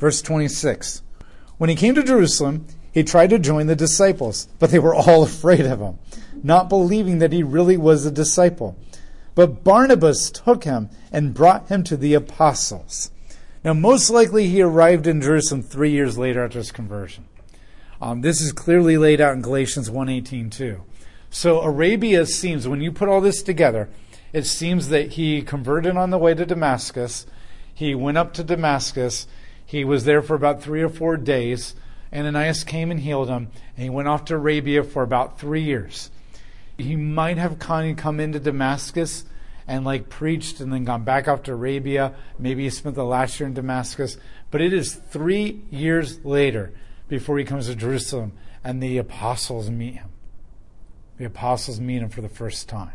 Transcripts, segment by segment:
Verse 26. When he came to Jerusalem, he tried to join the disciples, but they were all afraid of him, not believing that he really was a disciple. But Barnabas took him and brought him to the apostles. Now, most likely he arrived in Jerusalem three years later after his conversion. Um, this is clearly laid out in Galatians 1.18 too. So Arabia seems, when you put all this together, it seems that he converted on the way to Damascus. He went up to Damascus. He was there for about three or four days. And Ananias came and healed him, and he went off to Arabia for about three years. He might have come into Damascus and like preached and then gone back off to Arabia. Maybe he spent the last year in Damascus. But it is three years later before he comes to Jerusalem and the apostles meet him. The apostles meet him for the first time.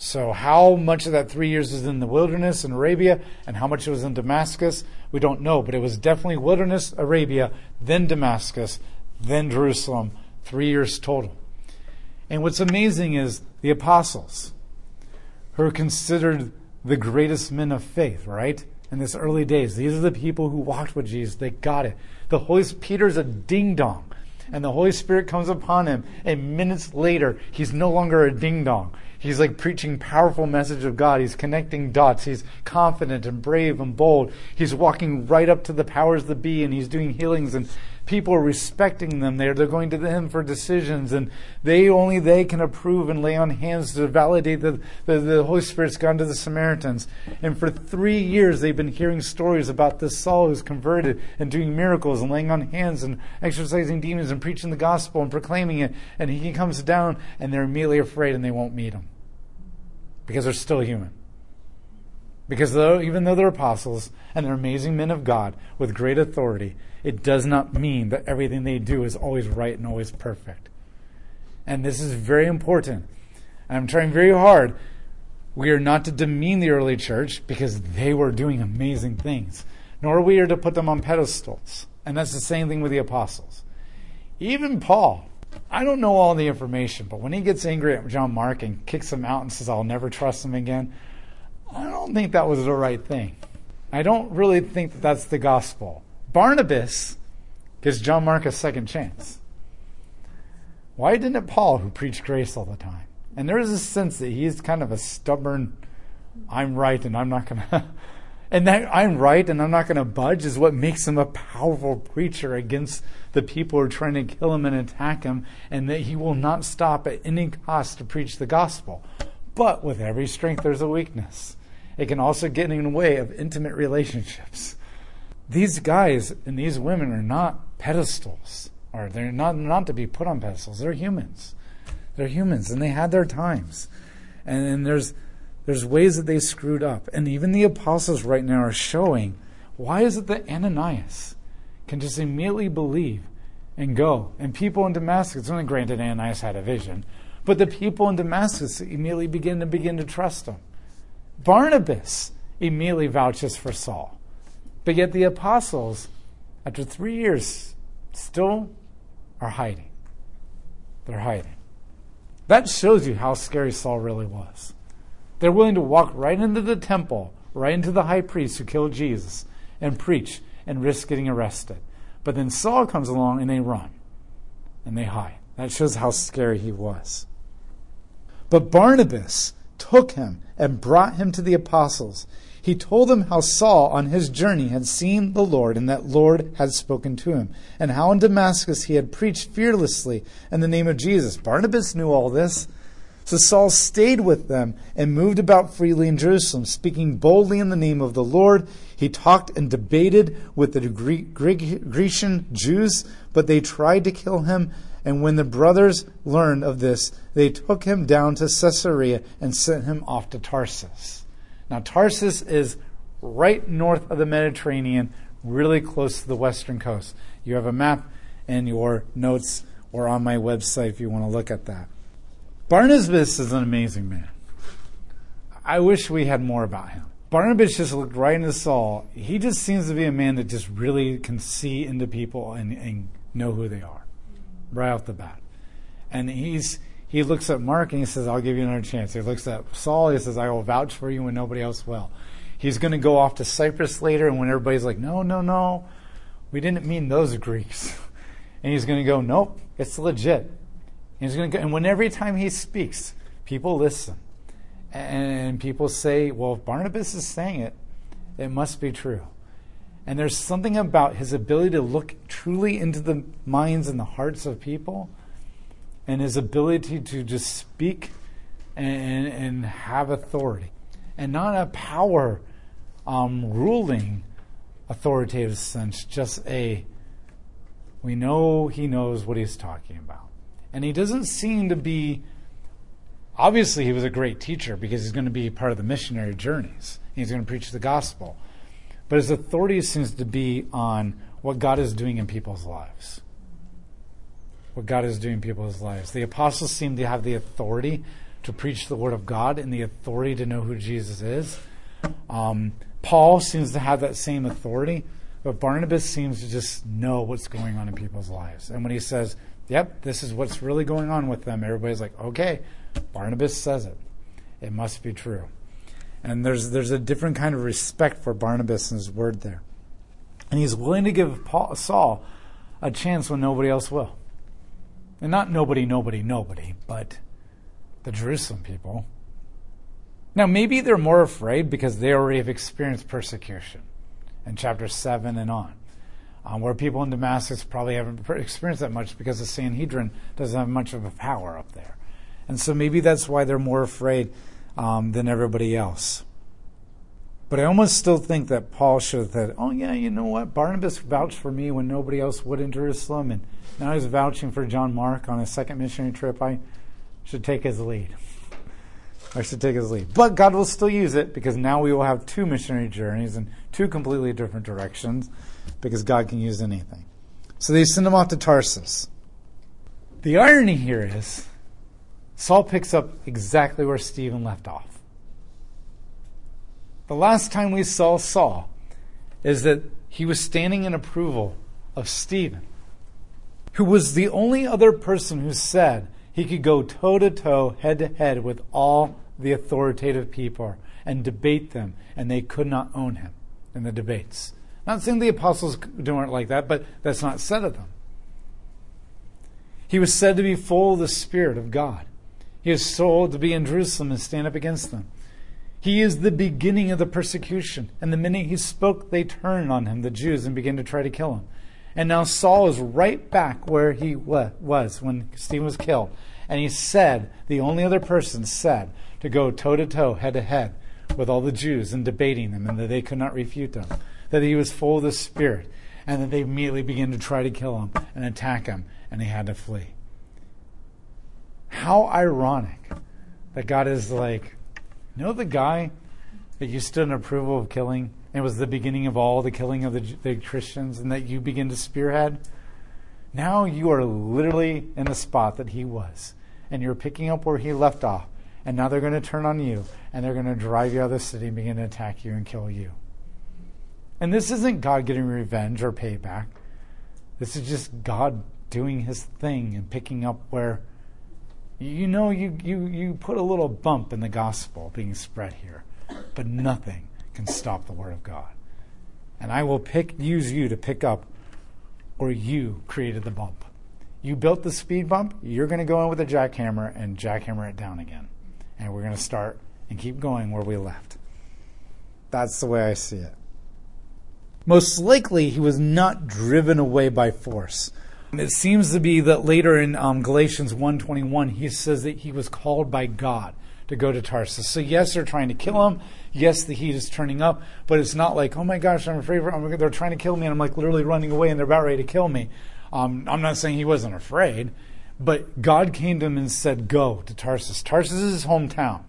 So, how much of that three years was in the wilderness in Arabia and how much was in Damascus, we don't know. But it was definitely wilderness, Arabia, then Damascus, then Jerusalem, three years total. And what's amazing is the apostles, who are considered the greatest men of faith, right? In this early days, these are the people who walked with Jesus. They got it. The Holy Peter's a ding dong, and the Holy Spirit comes upon him, and minutes later, he's no longer a ding dong. He's like preaching powerful message of God. He's connecting dots. He's confident and brave and bold. He's walking right up to the powers that be and he's doing healings and people are respecting them there. They're going to them for decisions and they only they can approve and lay on hands to validate that the, the Holy Spirit's gone to the Samaritans. And for three years they've been hearing stories about this Saul who's converted and doing miracles and laying on hands and exorcising demons and preaching the gospel and proclaiming it. And he comes down and they're immediately afraid and they won't meet him because they're still human. Because though, even though they're apostles and they're amazing men of God with great authority, it does not mean that everything they do is always right and always perfect. And this is very important. I'm trying very hard. We are not to demean the early church because they were doing amazing things, nor are we to put them on pedestals. And that's the same thing with the apostles. Even Paul, I don't know all the information, but when he gets angry at John Mark and kicks him out and says, I'll never trust him again, I don't think that was the right thing. I don't really think that that's the gospel. Barnabas gives John Mark a second chance. Why didn't it Paul, who preached grace all the time? And there is a sense that he's kind of a stubborn, I'm right and I'm not going to. And that I'm right and I'm not going to budge is what makes him a powerful preacher against the people who are trying to kill him and attack him, and that he will not stop at any cost to preach the gospel. But with every strength, there's a weakness. It can also get in the way of intimate relationships. These guys and these women are not pedestals, or they're not, not to be put on pedestals. They're humans. They're humans, and they had their times. And, and there's there's ways that they screwed up. And even the apostles right now are showing why is it that Ananias can just immediately believe and go? And people in Damascus, only granted Ananias had a vision, but the people in Damascus immediately begin to begin to trust him. Barnabas immediately vouches for Saul. But yet the apostles, after three years, still are hiding. They're hiding. That shows you how scary Saul really was. They're willing to walk right into the temple, right into the high priest who killed Jesus, and preach and risk getting arrested. But then Saul comes along and they run and they hide. That shows how scary he was. But Barnabas took him and brought him to the apostles. He told them how Saul on his journey had seen the Lord and that Lord had spoken to him, and how in Damascus he had preached fearlessly in the name of Jesus. Barnabas knew all this. So Saul stayed with them and moved about freely in Jerusalem, speaking boldly in the name of the Lord. He talked and debated with the Grecian Jews, but they tried to kill him. And when the brothers learned of this, they took him down to Caesarea and sent him off to Tarsus. Now, Tarsus is right north of the Mediterranean, really close to the western coast. You have a map in your notes or on my website if you want to look at that. Barnabas is an amazing man. I wish we had more about him. Barnabas just looked right into Saul. He just seems to be a man that just really can see into people and, and know who they are right off the bat. And he's he looks at Mark and he says, I'll give you another chance. He looks at Saul, he says, I will vouch for you when nobody else will. He's going to go off to Cyprus later, and when everybody's like, no, no, no, we didn't mean those Greeks. And he's going to go, nope, it's legit. And he's going to go, and when every time he speaks, people listen. And people say, well, if Barnabas is saying it, it must be true. And there's something about his ability to look truly into the minds and the hearts of people and his ability to just speak and, and have authority and not a power um, ruling authoritative sense, just a we know he knows what he's talking about. And he doesn't seem to be obviously he was a great teacher because he's going to be part of the missionary journeys. He's going to preach the gospel. But his authority seems to be on what God is doing in people's lives. What God is doing in people's lives. The apostles seem to have the authority to preach the word of God and the authority to know who Jesus is. Um, Paul seems to have that same authority, but Barnabas seems to just know what's going on in people's lives. And when he says, Yep, this is what's really going on with them, everybody's like, Okay, Barnabas says it. It must be true. And there's there's a different kind of respect for Barnabas and his word there. And he's willing to give Paul, Saul a chance when nobody else will. And not nobody, nobody, nobody, but the Jerusalem people. Now, maybe they're more afraid because they already have experienced persecution in chapter 7 and on, um, where people in Damascus probably haven't experienced that much because the Sanhedrin doesn't have much of a power up there. And so maybe that's why they're more afraid um, than everybody else. But I almost still think that Paul should have said, oh, yeah, you know what? Barnabas vouched for me when nobody else would in Jerusalem, and now he's vouching for John Mark on his second missionary trip. I should take his lead. I should take his lead. But God will still use it because now we will have two missionary journeys in two completely different directions because God can use anything. So they send him off to Tarsus. The irony here is Saul picks up exactly where Stephen left off. The last time we saw Saul is that he was standing in approval of Stephen, who was the only other person who said he could go toe to toe, head to head with all the authoritative people and debate them, and they could not own him in the debates. Not saying the apostles weren't like that, but that's not said of them. He was said to be full of the Spirit of God. He was told to be in Jerusalem and stand up against them. He is the beginning of the persecution. And the minute he spoke, they turned on him, the Jews, and began to try to kill him. And now Saul is right back where he was when Stephen was killed. And he said, the only other person said, to go toe to toe, head to head with all the Jews and debating them, and that they could not refute them. That he was full of the Spirit, and that they immediately began to try to kill him and attack him, and he had to flee. How ironic that God is like, you know the guy that you stood in approval of killing? And was the beginning of all the killing of the, the Christians, and that you begin to spearhead? Now you are literally in the spot that he was, and you're picking up where he left off. And now they're going to turn on you, and they're going to drive you out of the city and begin to attack you and kill you. And this isn't God getting revenge or payback. This is just God doing his thing and picking up where you know, you, you, you put a little bump in the gospel being spread here, but nothing can stop the word of God. And I will pick, use you to pick up where you created the bump. You built the speed bump, you're going to go in with a jackhammer and jackhammer it down again. And we're going to start and keep going where we left. That's the way I see it. Most likely, he was not driven away by force. It seems to be that later in um, Galatians 1.21, he says that he was called by God to go to Tarsus. So yes, they're trying to kill him. Yes, the heat is turning up, but it's not like, oh my gosh, I'm afraid I'm, they're trying to kill me, and I'm like literally running away, and they're about ready to kill me. Um, I'm not saying he wasn't afraid, but God came to him and said, go to Tarsus. Tarsus is his hometown.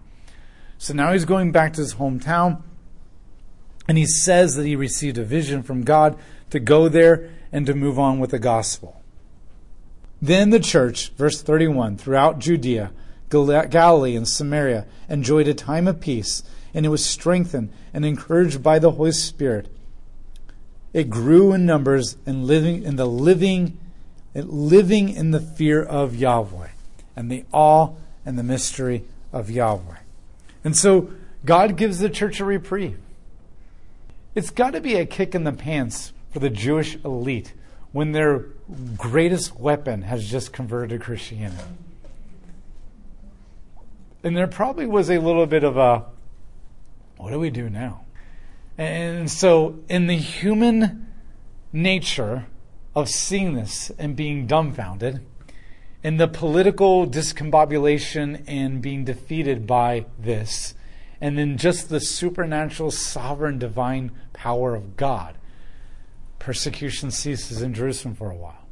So now he's going back to his hometown, and he says that he received a vision from God to go there and to move on with the gospel. Then the church, verse 31, throughout Judea, Galilee, and Samaria enjoyed a time of peace, and it was strengthened and encouraged by the Holy Spirit. It grew in numbers and living in the living, living in the fear of Yahweh and the awe and the mystery of Yahweh. And so God gives the church a reprieve. It's got to be a kick in the pants for the Jewish elite when their greatest weapon has just converted to Christianity. And there probably was a little bit of a, what do we do now? And so, in the human nature of seeing this and being dumbfounded, in the political discombobulation and being defeated by this, and then just the supernatural, sovereign, divine power of God, persecution ceases in Jerusalem for a while.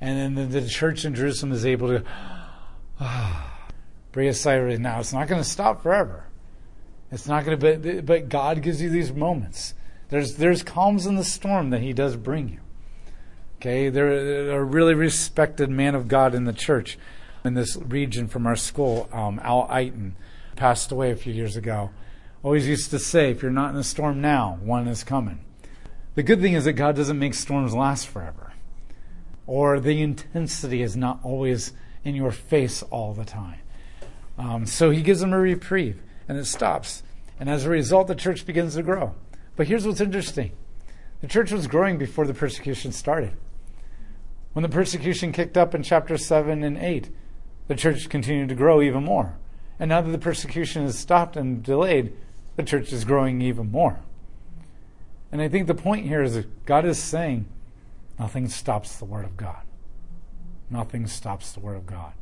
And then the, the church in Jerusalem is able to ah, breathe a sigh of relief. Now, it's not going to stop forever. It's not going to, but, but God gives you these moments. There's, there's calms in the storm that He does bring you. Okay, there a really respected man of God in the church in this region from our school, um, Al Eiton, passed away a few years ago. Always used to say, if you're not in a storm now, one is coming. The good thing is that God doesn't make storms last forever, or the intensity is not always in your face all the time. Um, so he gives them a reprieve, and it stops. And as a result, the church begins to grow. But here's what's interesting the church was growing before the persecution started. When the persecution kicked up in chapter 7 and 8, the church continued to grow even more. And now that the persecution has stopped and delayed, the church is growing even more. And I think the point here is that God is saying nothing stops the Word of God. Nothing stops the Word of God.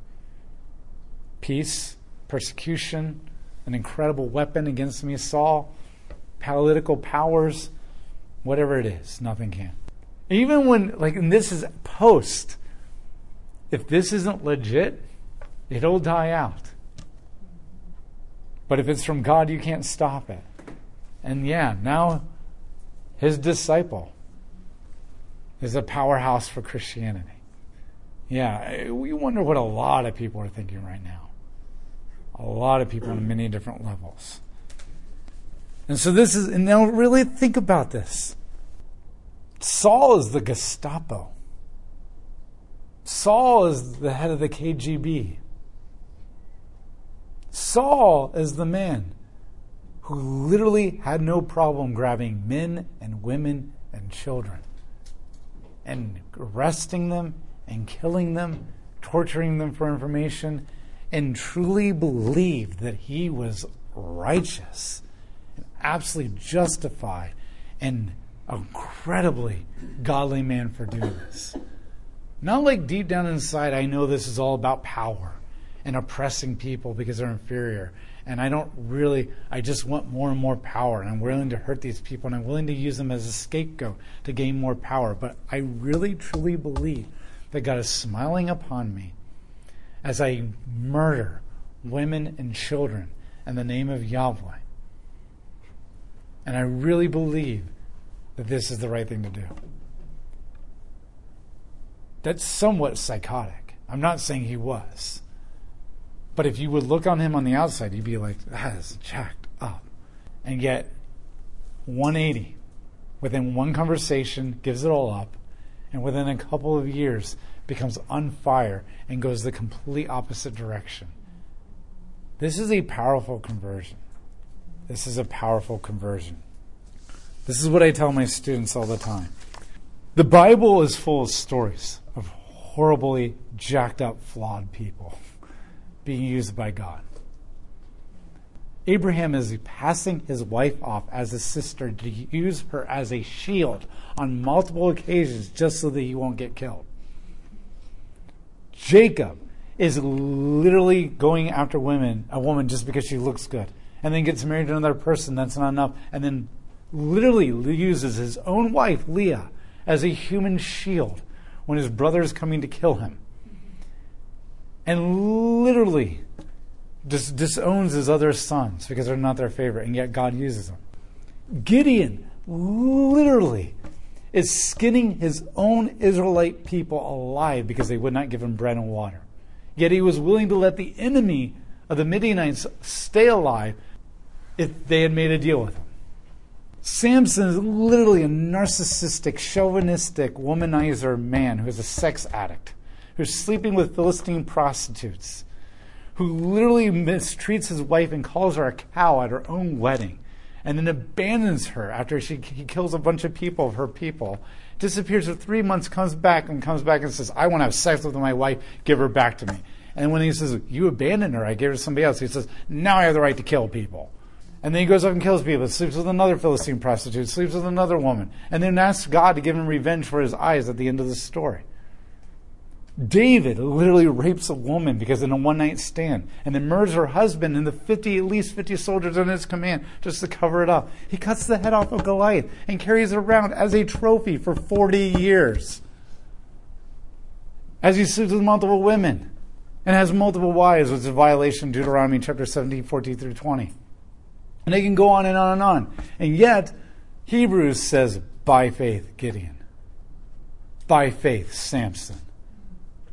Peace, persecution, an incredible weapon against me, Saul, political powers, whatever it is, nothing can. Even when, like, and this is post, if this isn't legit, it'll die out. But if it's from God, you can't stop it. And yeah, now his disciple is a powerhouse for Christianity. Yeah, we wonder what a lot of people are thinking right now. A lot of people on many different levels. And so this is, and now really think about this. Saul is the Gestapo. Saul is the head of the KGB. Saul is the man who literally had no problem grabbing men and women and children and arresting them and killing them, torturing them for information, and truly believed that he was righteous and absolutely justified and incredibly godly man for doing this. Not like deep down inside, I know this is all about power and oppressing people because they're inferior. And I don't really, I just want more and more power. And I'm willing to hurt these people and I'm willing to use them as a scapegoat to gain more power. But I really, truly believe that God is smiling upon me as I murder women and children in the name of Yahweh. And I really believe that this is the right thing to do. That's somewhat psychotic. I'm not saying he was. But if you would look on him on the outside, you'd be like, that is jacked up. And yet, 180 within one conversation gives it all up, and within a couple of years becomes on fire and goes the complete opposite direction. This is a powerful conversion. This is a powerful conversion. This is what I tell my students all the time. The Bible is full of stories of horribly jacked up, flawed people being used by God. Abraham is passing his wife off as a sister to use her as a shield on multiple occasions just so that he won't get killed. Jacob is literally going after women, a woman just because she looks good, and then gets married to another person that's not enough, and then literally uses his own wife, Leah, as a human shield when his brother is coming to kill him. And literally dis- disowns his other sons because they're not their favorite, and yet God uses them. Gideon literally is skinning his own Israelite people alive because they would not give him bread and water. Yet he was willing to let the enemy of the Midianites stay alive if they had made a deal with him. Samson is literally a narcissistic, chauvinistic, womanizer man who is a sex addict, who's sleeping with Philistine prostitutes, who literally mistreats his wife and calls her a cow at her own wedding, and then abandons her after she, he kills a bunch of people of her people. Disappears for three months, comes back, and comes back and says, I want to have sex with my wife, give her back to me. And when he says, You abandoned her, I gave her to somebody else, he says, Now I have the right to kill people. And then he goes up and kills people, sleeps with another Philistine prostitute, sleeps with another woman, and then asks God to give him revenge for his eyes at the end of the story. David literally rapes a woman because in a one night stand and then murders her husband and the 50, at least 50 soldiers under his command just to cover it up. He cuts the head off of Goliath and carries it around as a trophy for 40 years. As he sleeps with multiple women and has multiple wives, which is a violation of Deuteronomy chapter 17, 14 through 20. And they can go on and on and on. And yet, Hebrews says, by faith, Gideon. By faith, Samson.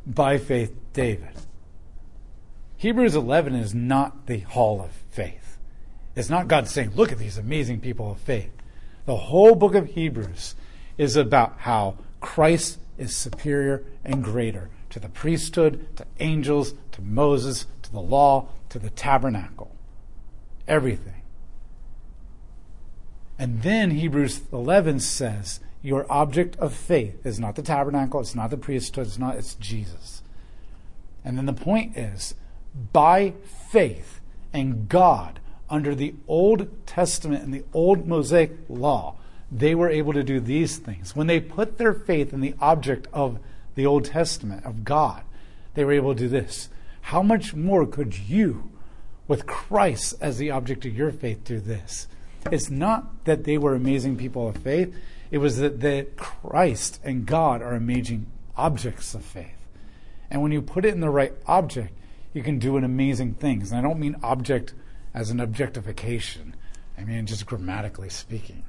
By faith, David. Hebrews 11 is not the hall of faith. It's not God saying, look at these amazing people of faith. The whole book of Hebrews is about how Christ is superior and greater to the priesthood, to angels, to Moses, to the law, to the tabernacle. Everything. And then Hebrews 11 says, Your object of faith is not the tabernacle, it's not the priesthood, it's not, it's Jesus. And then the point is, by faith and God, under the Old Testament and the Old Mosaic law, they were able to do these things. When they put their faith in the object of the Old Testament, of God, they were able to do this. How much more could you, with Christ as the object of your faith, do this? It's not that they were amazing people of faith, it was that the Christ and God are amazing objects of faith. And when you put it in the right object, you can do an amazing things. And I don't mean object as an objectification. I mean just grammatically speaking.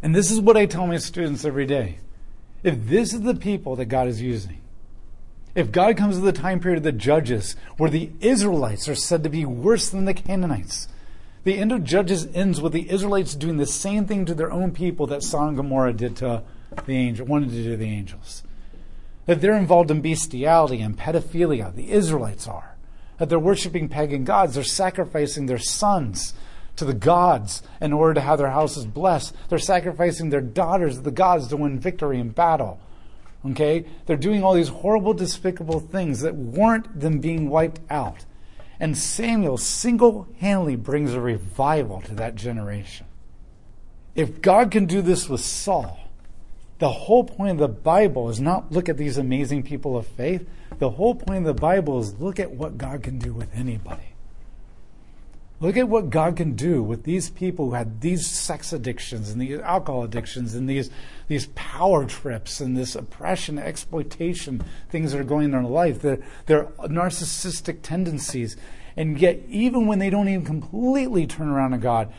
And this is what I tell my students every day. If this is the people that God is using, if God comes to the time period of the judges where the Israelites are said to be worse than the Canaanites, the end of Judges ends with the Israelites doing the same thing to their own people that Sodom Gomorrah did to the angel, wanted to do the angels. That they're involved in bestiality and pedophilia, the Israelites are. That they're worshiping pagan gods, they're sacrificing their sons to the gods in order to have their houses blessed. They're sacrificing their daughters to the gods to win victory in battle. Okay? They're doing all these horrible, despicable things that warrant them being wiped out. And Samuel single handedly brings a revival to that generation. If God can do this with Saul, the whole point of the Bible is not look at these amazing people of faith. The whole point of the Bible is look at what God can do with anybody. Look at what God can do with these people who had these sex addictions and these alcohol addictions and these, these power trips and this oppression, exploitation, things that are going on in their life, their, their narcissistic tendencies. And yet, even when they don't even completely turn around to God,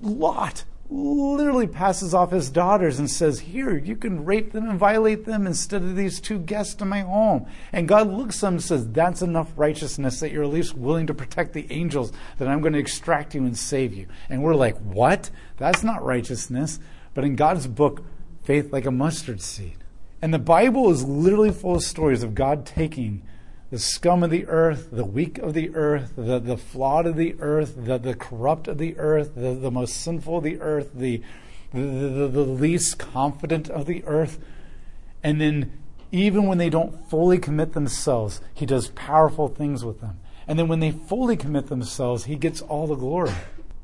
Lot literally passes off his daughters and says, Here, you can rape them and violate them instead of these two guests in my home. And God looks at them and says, That's enough righteousness that you're at least willing to protect the angels, that I'm going to extract you and save you. And we're like, What? That's not righteousness. But in God's book, faith like a mustard seed. And the Bible is literally full of stories of God taking the scum of the earth, the weak of the earth, the, the flawed of the earth, the, the corrupt of the earth, the, the most sinful of the earth, the, the, the, the least confident of the earth. And then, even when they don't fully commit themselves, he does powerful things with them. And then, when they fully commit themselves, he gets all the glory.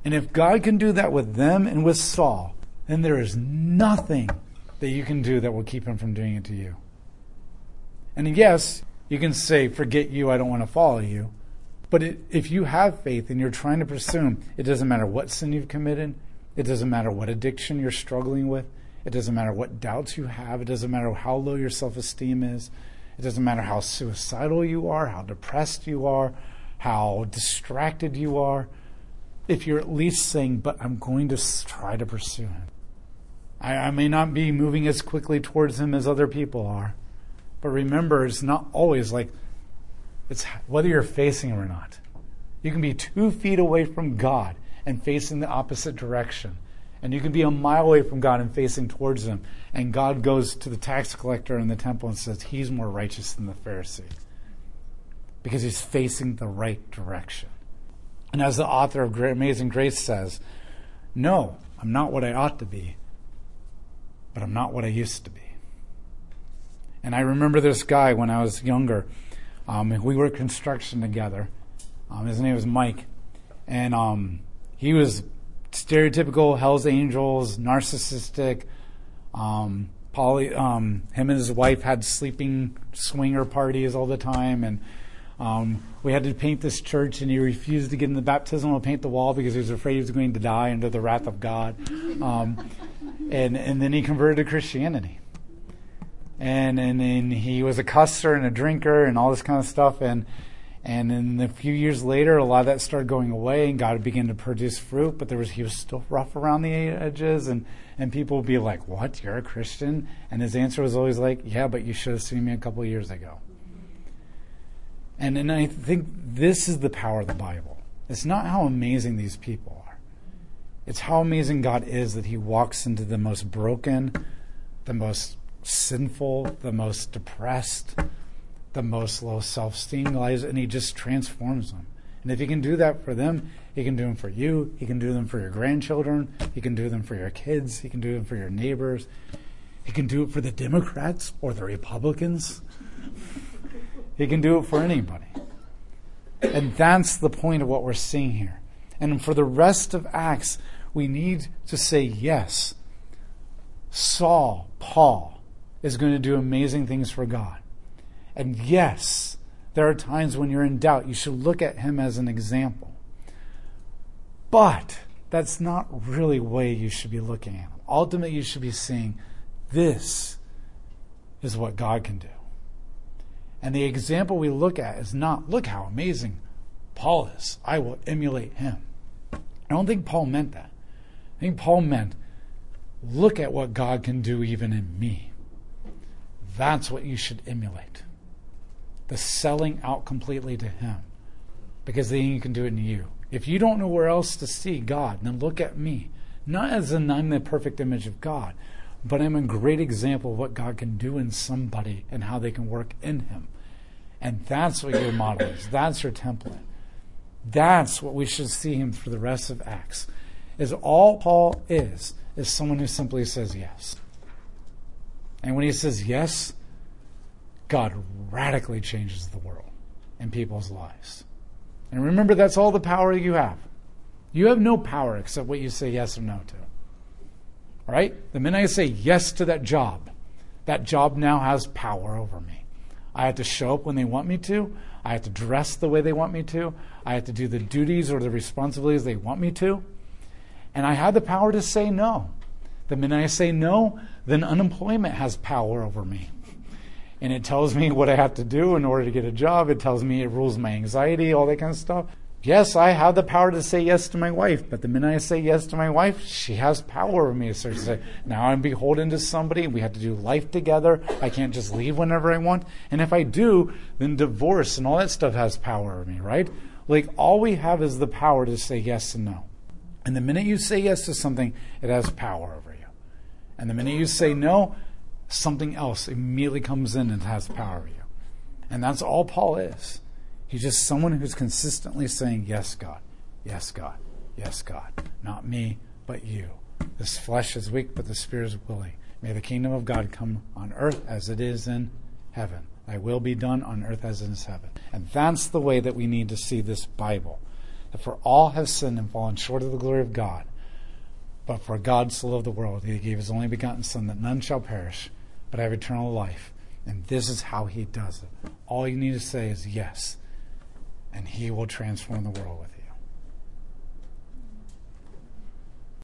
And if God can do that with them and with Saul, then there is nothing that you can do that will keep him from doing it to you. And yes, you can say, Forget you, I don't want to follow you. But it, if you have faith and you're trying to pursue Him, it doesn't matter what sin you've committed, it doesn't matter what addiction you're struggling with, it doesn't matter what doubts you have, it doesn't matter how low your self esteem is, it doesn't matter how suicidal you are, how depressed you are, how distracted you are. If you're at least saying, But I'm going to try to pursue Him. I, I may not be moving as quickly towards Him as other people are. But remember, it's not always like it's whether you're facing him or not. You can be two feet away from God and facing the opposite direction. And you can be a mile away from God and facing towards him. And God goes to the tax collector in the temple and says, He's more righteous than the Pharisee. Because he's facing the right direction. And as the author of Amazing Grace says, no, I'm not what I ought to be, but I'm not what I used to be. And I remember this guy when I was younger. Um, we worked construction together. Um, his name was Mike. And um, he was stereotypical Hell's Angels, narcissistic. Um, poly, um, him and his wife had sleeping swinger parties all the time. And um, we had to paint this church, and he refused to get in the baptismal paint the wall because he was afraid he was going to die under the wrath of God. And and then he converted to Christianity. And and he was a cusser and a drinker and all this kind of stuff. And and then a few years later, a lot of that started going away, and God began to produce fruit. But there was he was still rough around the edges, and and people would be like, "What? You're a Christian?" And his answer was always like, "Yeah, but you should have seen me a couple years ago." And, and I think this is the power of the Bible. It's not how amazing these people are, it's how amazing God is that He walks into the most broken, the most sinful, the most depressed, the most low self esteem lives, and He just transforms them. And if He can do that for them, He can do them for you. He can do them for your grandchildren. He can do them for your kids. He can do them for your neighbors. He can do it for the Democrats or the Republicans. He can do it for anybody. And that's the point of what we're seeing here. And for the rest of Acts, we need to say yes. Saul, Paul, is going to do amazing things for God. And yes, there are times when you're in doubt. You should look at him as an example. But that's not really the way you should be looking at him. Ultimately, you should be seeing this is what God can do. And the example we look at is not, look how amazing Paul is. I will emulate him. I don't think Paul meant that. I think Paul meant, look at what God can do even in me. That's what you should emulate. The selling out completely to him. Because then you can do it in you. If you don't know where else to see God, then look at me. Not as in I'm the perfect image of God, but I'm a great example of what God can do in somebody and how they can work in him. And that's what your model is. That's your template. That's what we should see him for the rest of Acts. Is all Paul is, is someone who simply says yes. And when he says yes, God radically changes the world and people's lives. And remember, that's all the power you have. You have no power except what you say yes or no to. All right? The minute I say yes to that job, that job now has power over me. I have to show up when they want me to. I have to dress the way they want me to. I have to do the duties or the responsibilities they want me to. And I have the power to say no. The minute I say no, then unemployment has power over me. And it tells me what I have to do in order to get a job. It tells me it rules my anxiety, all that kind of stuff. Yes, I have the power to say yes to my wife, but the minute I say yes to my wife, she has power over me. So say, now I'm beholden to somebody. We have to do life together. I can't just leave whenever I want. And if I do, then divorce and all that stuff has power over me, right? Like all we have is the power to say yes and no. And the minute you say yes to something, it has power over. And the minute you say no, something else immediately comes in and has power over you. And that's all Paul is. He's just someone who's consistently saying, Yes, God, yes, God, yes, God. Not me, but you. This flesh is weak, but the spirit is willing. May the kingdom of God come on earth as it is in heaven. Thy will be done on earth as in heaven. And that's the way that we need to see this Bible. That for all have sinned and fallen short of the glory of God. But for God so loved the world, he gave his only begotten Son, that none shall perish, but have eternal life. And this is how he does it. All you need to say is yes and He will transform the world with you.